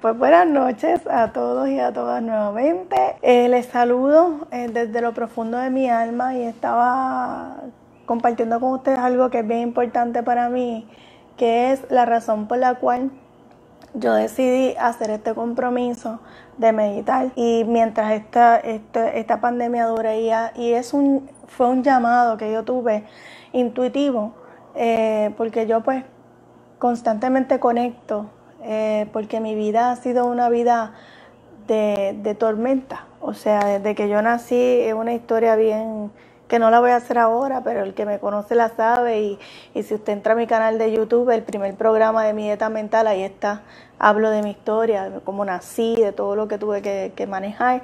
Pues buenas noches a todos y a todas nuevamente. Eh, les saludo eh, desde lo profundo de mi alma y estaba compartiendo con ustedes algo que es bien importante para mí, que es la razón por la cual yo decidí hacer este compromiso de meditar y mientras esta, esta, esta pandemia dure y, es un, fue un llamado que yo tuve intuitivo eh, porque yo pues constantemente conecto eh, porque mi vida ha sido una vida de, tormenta. O sea, desde que yo nací es una historia bien que no la voy a hacer ahora, pero el que me conoce la sabe y, si usted entra a mi canal de YouTube, el primer programa de mi dieta mental, ahí está, hablo de mi historia, de cómo nací, de todo lo que tuve que, manejar.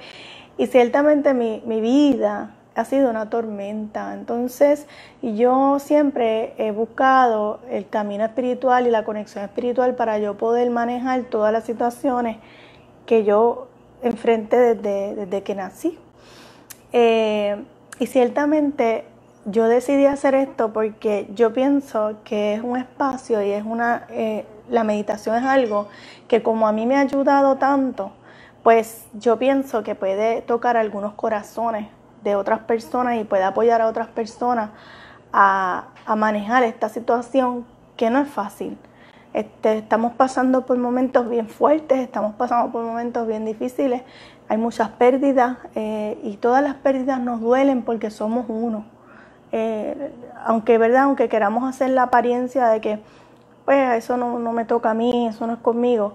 Y ciertamente mi, mi vida ha sido una tormenta. Entonces, yo siempre he buscado el camino espiritual y la conexión espiritual para yo poder manejar todas las situaciones que yo enfrenté desde, desde que nací. Eh, y ciertamente yo decidí hacer esto porque yo pienso que es un espacio y es una, eh, la meditación es algo que como a mí me ha ayudado tanto, pues yo pienso que puede tocar algunos corazones de otras personas y puede apoyar a otras personas a, manejar esta situación que no es fácil. Este, estamos pasando por momentos bien fuertes, estamos pasando por momentos bien difíciles, hay muchas pérdidas eh, y todas las pérdidas nos duelen porque somos uno. Eh, aunque, ¿verdad? aunque queramos hacer la apariencia de que pues eso no, no me toca a mí, eso no es conmigo,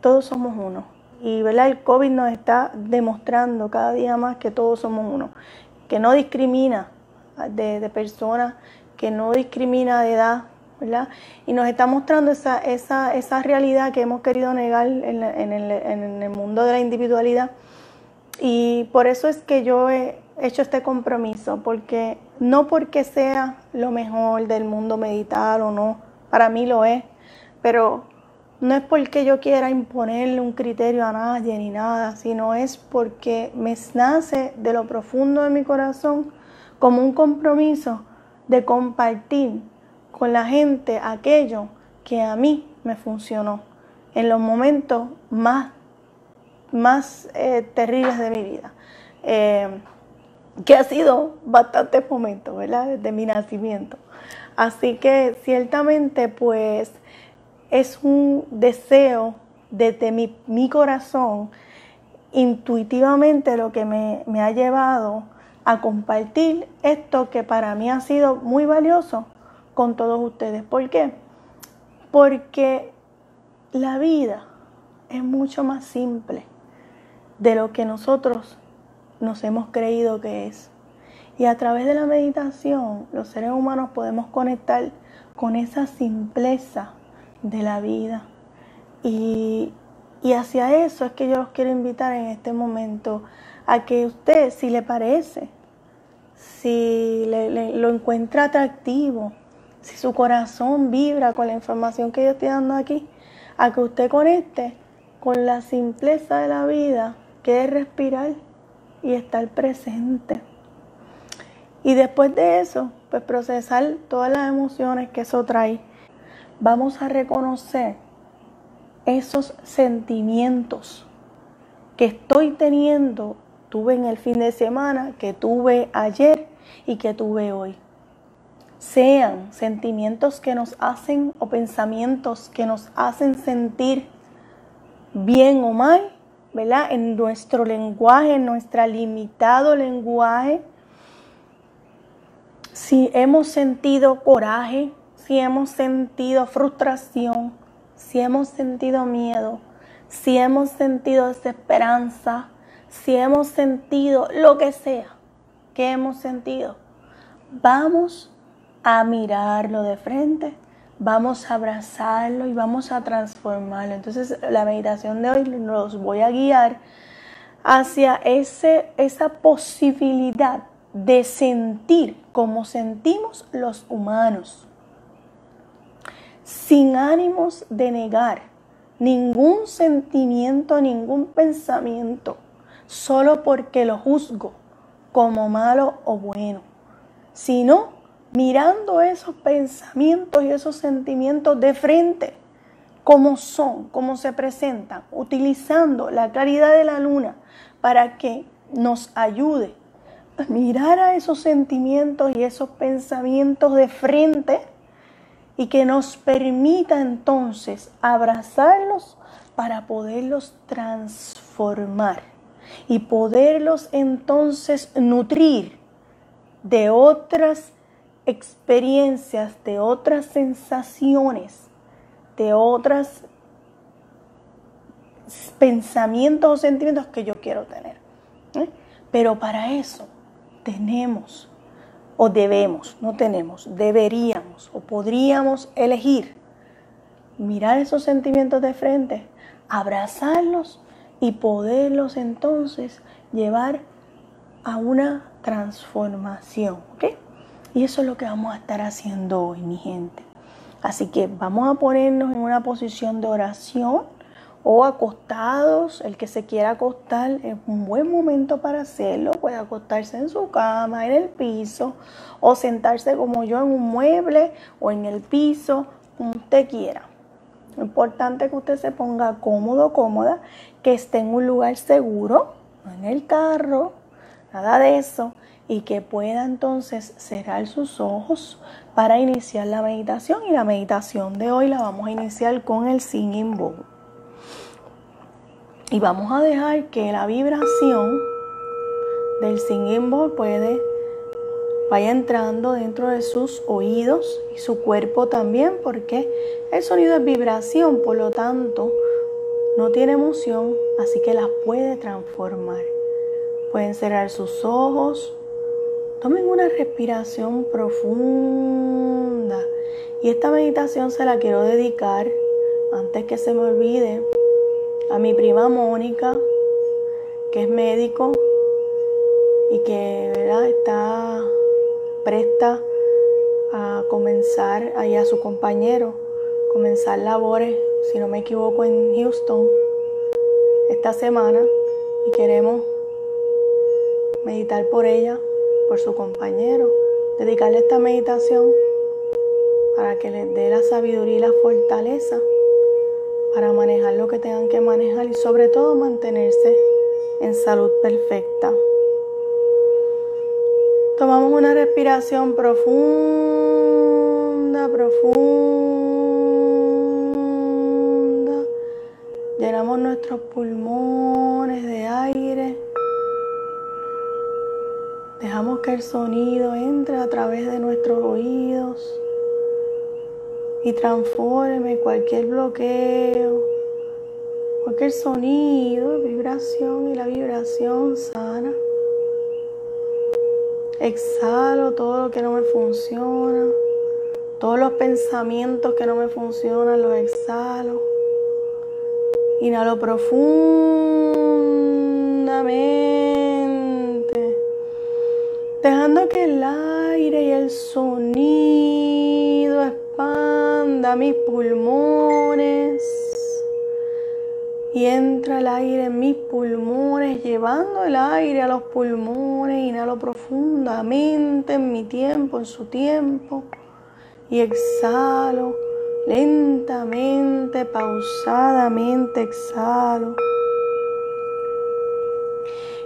todos somos uno. Y ¿verdad? el COVID nos está demostrando cada día más que todos somos uno, que no discrimina de, personas, que no discrimina de edad, Y nos está mostrando esa, realidad que hemos querido negar en, en, el, en el mundo de la individualidad. Y por eso es que yo he hecho este compromiso, porque no porque sea lo mejor del mundo meditar o no, para mí lo es, pero no es porque yo quiera imponerle un criterio a nadie ni nada, sino es porque me nace de lo profundo de mi corazón como un compromiso de compartir con la gente aquello que a mí me funcionó en los momentos más, más eh, terribles de mi vida. Eh, que ha sido bastantes momentos, ¿verdad? Desde mi nacimiento. Así que ciertamente, pues, es un deseo desde mi, corazón, intuitivamente lo que me, me ha llevado a compartir esto que para mí ha sido muy valioso con todos ustedes. ¿Por qué? Porque la vida es mucho más simple de lo que nosotros nos hemos creído que es. Y a través de la meditación, los seres humanos podemos conectar con esa simpleza de la vida. Y, hacia eso es que yo los quiero invitar en este momento, a que usted, si le parece, si lo encuentra atractivo, si su corazón vibra con la información que yo estoy dando aquí, a que usted conecte con la simpleza de la vida, que es respirar y estar presente. Y después de eso, pues procesar todas las emociones que eso trae vamos a reconocer esos sentimientos que estoy teniendo, tuve en el fin de semana, que tuve ayer y que tuve hoy. Sean sentimientos que nos hacen o pensamientos que nos hacen sentir bien o mal, ¿verdad? En nuestro lenguaje, en nuestro limitado lenguaje. Si hemos sentido coraje, si hemos sentido frustración, si hemos sentido miedo, si hemos sentido desesperanza, si hemos sentido lo que sea que hemos sentido, vamos a mirarlo de frente, vamos a abrazarlo y vamos a transformarlo. Entonces la meditación de hoy los voy a guiar hacia ese, esa posibilidad de sentir como sentimos los humanos sin ánimos de negar ningún sentimiento, ningún pensamiento, solo porque lo juzgo como malo o bueno. sino mirando esos pensamientos y esos sentimientos de frente, como son, como se presentan, utilizando la claridad de la luna para que nos ayude a mirar a esos sentimientos y esos pensamientos de frente y que nos permita entonces abrazarlos para poderlos transformar y poderlos entonces nutrir de otras experiencias, de otras sensaciones, de otros pensamientos o sentimientos que yo quiero tener. ¿eh? Pero para eso tenemos o debemos, no tenemos, deberíamos o podríamos elegir mirar esos sentimientos de frente, abrazarlos y poderlos entonces llevar a una transformación. Y eso es lo que vamos a estar haciendo hoy, mi gente. Así que vamos a ponernos en una posición de oración o acostados. El que se quiera acostar es un buen momento para hacerlo. Puede acostarse en su cama, en el piso, o sentarse como yo en un mueble o en el piso, como usted quiera. Lo importante es que usted se ponga cómodo, cómoda, que esté en un lugar seguro, no en el carro, nada de eso y que pueda entonces cerrar sus ojos para iniciar la meditación. Y la meditación de hoy la vamos a iniciar con el singing bowl. Y vamos a dejar que la vibración del singing bowl puede vaya entrando dentro de sus oídos y su cuerpo también, porque el sonido es vibración, por lo tanto, no tiene emoción, así que las puede transformar. Pueden cerrar sus ojos, Tomen una respiración profunda. Y esta meditación se la quiero dedicar, antes que se me olvide, a mi prima Mónica, que es médico y que está presta a comenzar, ahí a su compañero, comenzar labores, si no me equivoco, en Houston esta semana. Y queremos meditar por ella por su compañero, dedicarle esta meditación para que les dé la sabiduría y la fortaleza para manejar lo que tengan que manejar y sobre todo mantenerse en salud perfecta. Tomamos una respiración profunda, profunda. Llenamos nuestros pulmones de aire Dejamos que el sonido entre a través de nuestros oídos y transforme cualquier bloqueo, cualquier sonido, vibración y la vibración sana. Exhalo todo lo que no me funciona, todos los pensamientos que no me funcionan los exhalo. Inhalo profundamente dejando que el aire y el sonido expanda mis pulmones. Y entra el aire en mis pulmones, llevando el aire a los pulmones. Inhalo profundamente en mi tiempo, en su tiempo. Y exhalo lentamente, pausadamente, exhalo.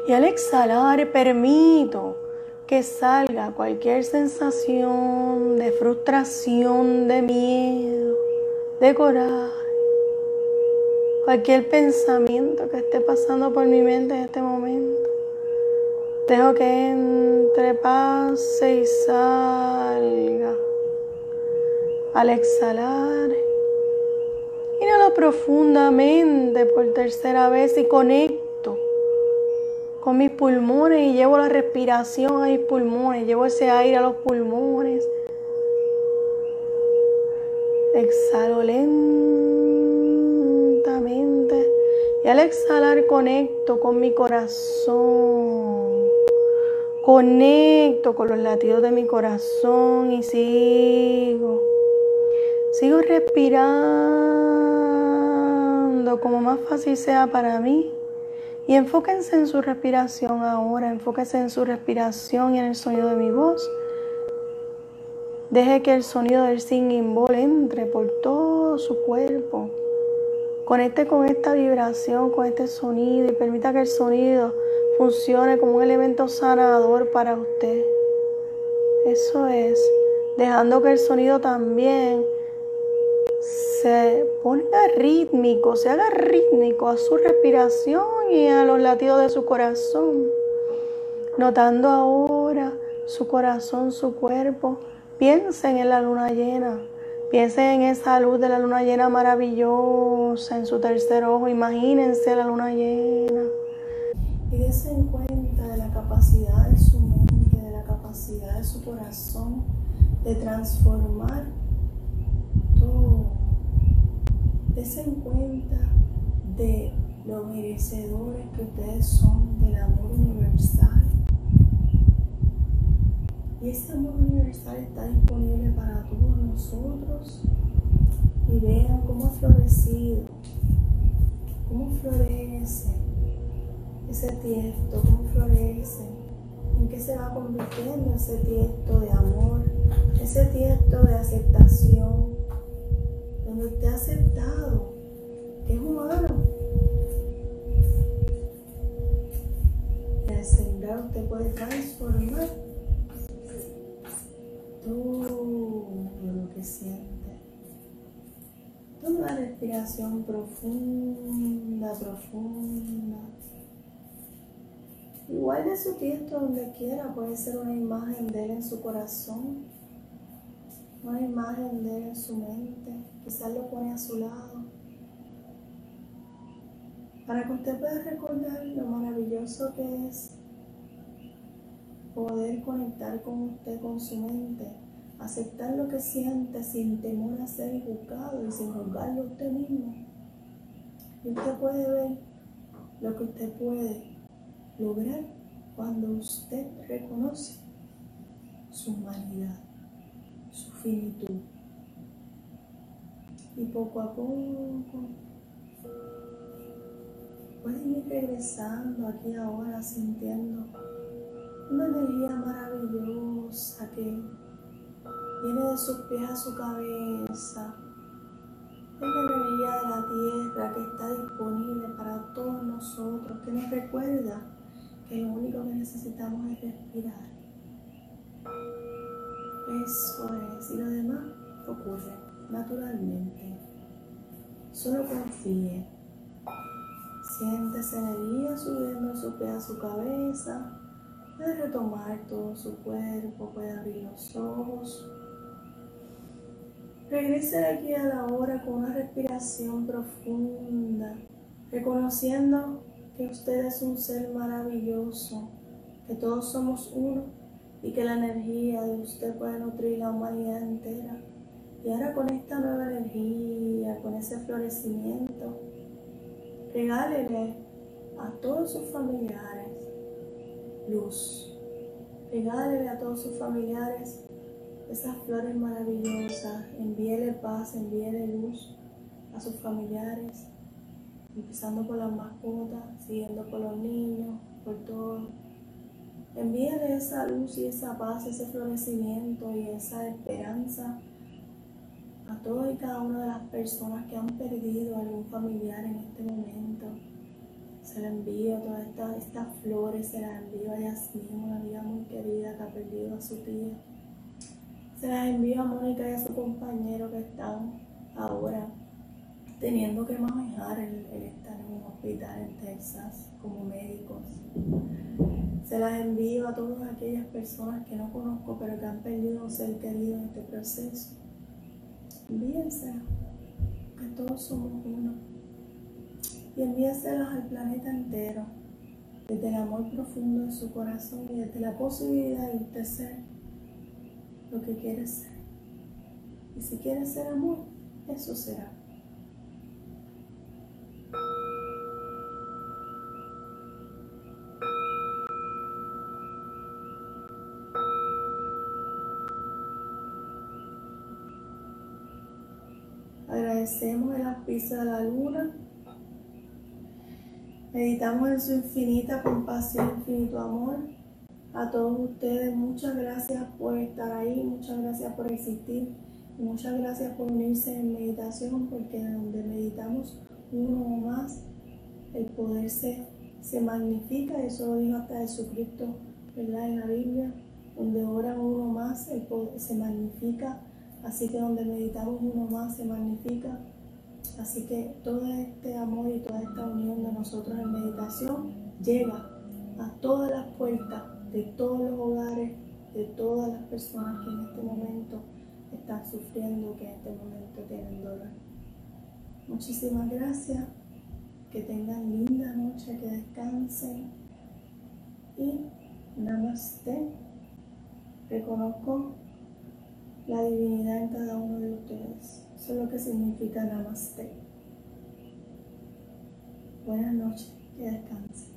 Y al exhalar permito que salga cualquier sensación de frustración, de miedo, de coraje, cualquier pensamiento que esté pasando por mi mente en este momento. Dejo que entre, pase y salga. Al exhalar, inhalo profundamente por tercera vez y conecto con mis pulmones y llevo la respiración a mis pulmones, llevo ese aire a los pulmones. Exhalo lentamente y al exhalar conecto con mi corazón. Conecto con los latidos de mi corazón y sigo. Sigo respirando como más fácil sea para mí. Y enfóquense en su respiración ahora, enfóquense en su respiración y en el sonido de mi voz. Deje que el sonido del singing bowl entre por todo su cuerpo. Conecte con esta vibración, con este sonido y permita que el sonido funcione como un elemento sanador para usted. Eso es, dejando que el sonido también se ponga rítmico, se haga rítmico a su respiración y a los latidos de su corazón. Notando ahora su corazón, su cuerpo. Piensen en la luna llena. Piensen en esa luz de la luna llena maravillosa en su tercer ojo. Imagínense la luna llena. Y dense cuenta de la capacidad de su mente, de la capacidad de su corazón de transformar todo. Dense cuenta de los merecedores que ustedes son del amor universal. Y ese amor universal está disponible para todos nosotros. Y vean cómo ha florecido, cómo florece ese tiesto, cómo florece, en qué se va convirtiendo ese tiesto de amor, ese tiesto de aceptación, donde ha aceptado que es humano. Usted puede transformar todo lo que siente. Toma una respiración profunda, profunda. Igual de su tiesto donde quiera, puede ser una imagen de él en su corazón, una imagen de él en su mente, quizás lo pone a su lado, para que usted pueda recordar lo maravilloso que es poder conectar con usted, con su mente, aceptar lo que siente sin temor a ser juzgado y sin juzgarlo usted mismo. Y usted puede ver lo que usted puede lograr cuando usted reconoce su humanidad, su finitud. Y poco a poco pueden ir regresando aquí ahora sintiendo una energía maravillosa que viene de sus pies a su cabeza. La energía de la tierra que está disponible para todos nosotros, que nos recuerda que lo único que necesitamos es respirar. Eso es, y lo demás ocurre naturalmente. Solo confíe. Siente esa energía subiendo su pie a su cabeza. Puede retomar todo su cuerpo, puede abrir los ojos. Regrese de aquí a la hora con una respiración profunda, reconociendo que usted es un ser maravilloso, que todos somos uno y que la energía de usted puede nutrir la humanidad entera. Y ahora con esta nueva energía, con ese florecimiento, regálele a todos sus familiares luz. Regálele a todos sus familiares esas flores maravillosas. Envíele paz, envíele luz a sus familiares empezando por las mascotas, siguiendo por los niños, por todo. Envíale esa luz y esa paz, ese florecimiento y esa esperanza a todas y cada una de las personas que han perdido algún familiar en este momento. Se la envío todas estas, flores, se las envío a Yasmin, una amiga muy querida que ha perdido a su tía. Se las envío a Mónica y a su compañero que están ahora teniendo que manejar el, estar en un hospital en Texas como médicos. Se las envío a todas aquellas personas que no conozco pero que han perdido un ser querido en este proceso. Envíense, que todos somos uno. Y envíenselos al planeta entero, desde el amor profundo de su corazón y desde la posibilidad de usted ser lo que quiere ser. Y si quiere ser amor, eso será. Agradecemos el auspicio de la luna. Meditamos en su infinita compasión, infinito amor. a todos ustedes. Muchas gracias por estar ahí, muchas gracias por existir, muchas gracias por unirse en meditación, porque donde meditamos uno o más, el poder se, se magnifica, eso lo dijo hasta Jesucristo, ¿verdad? En la Biblia, donde ora uno más, el poder se magnifica, así que donde meditamos uno más, se magnifica. Así que todo este amor y toda esta unión de nosotros en meditación llega a todas las puertas de todos los hogares, de todas las personas que en este momento están sufriendo, que en este momento tienen dolor. Muchísimas gracias, que tengan linda noche, que descansen y namaste. Reconozco la divinidad en cada uno de ustedes. Eso es lo que significa namaste. Buenas noches, que descansen.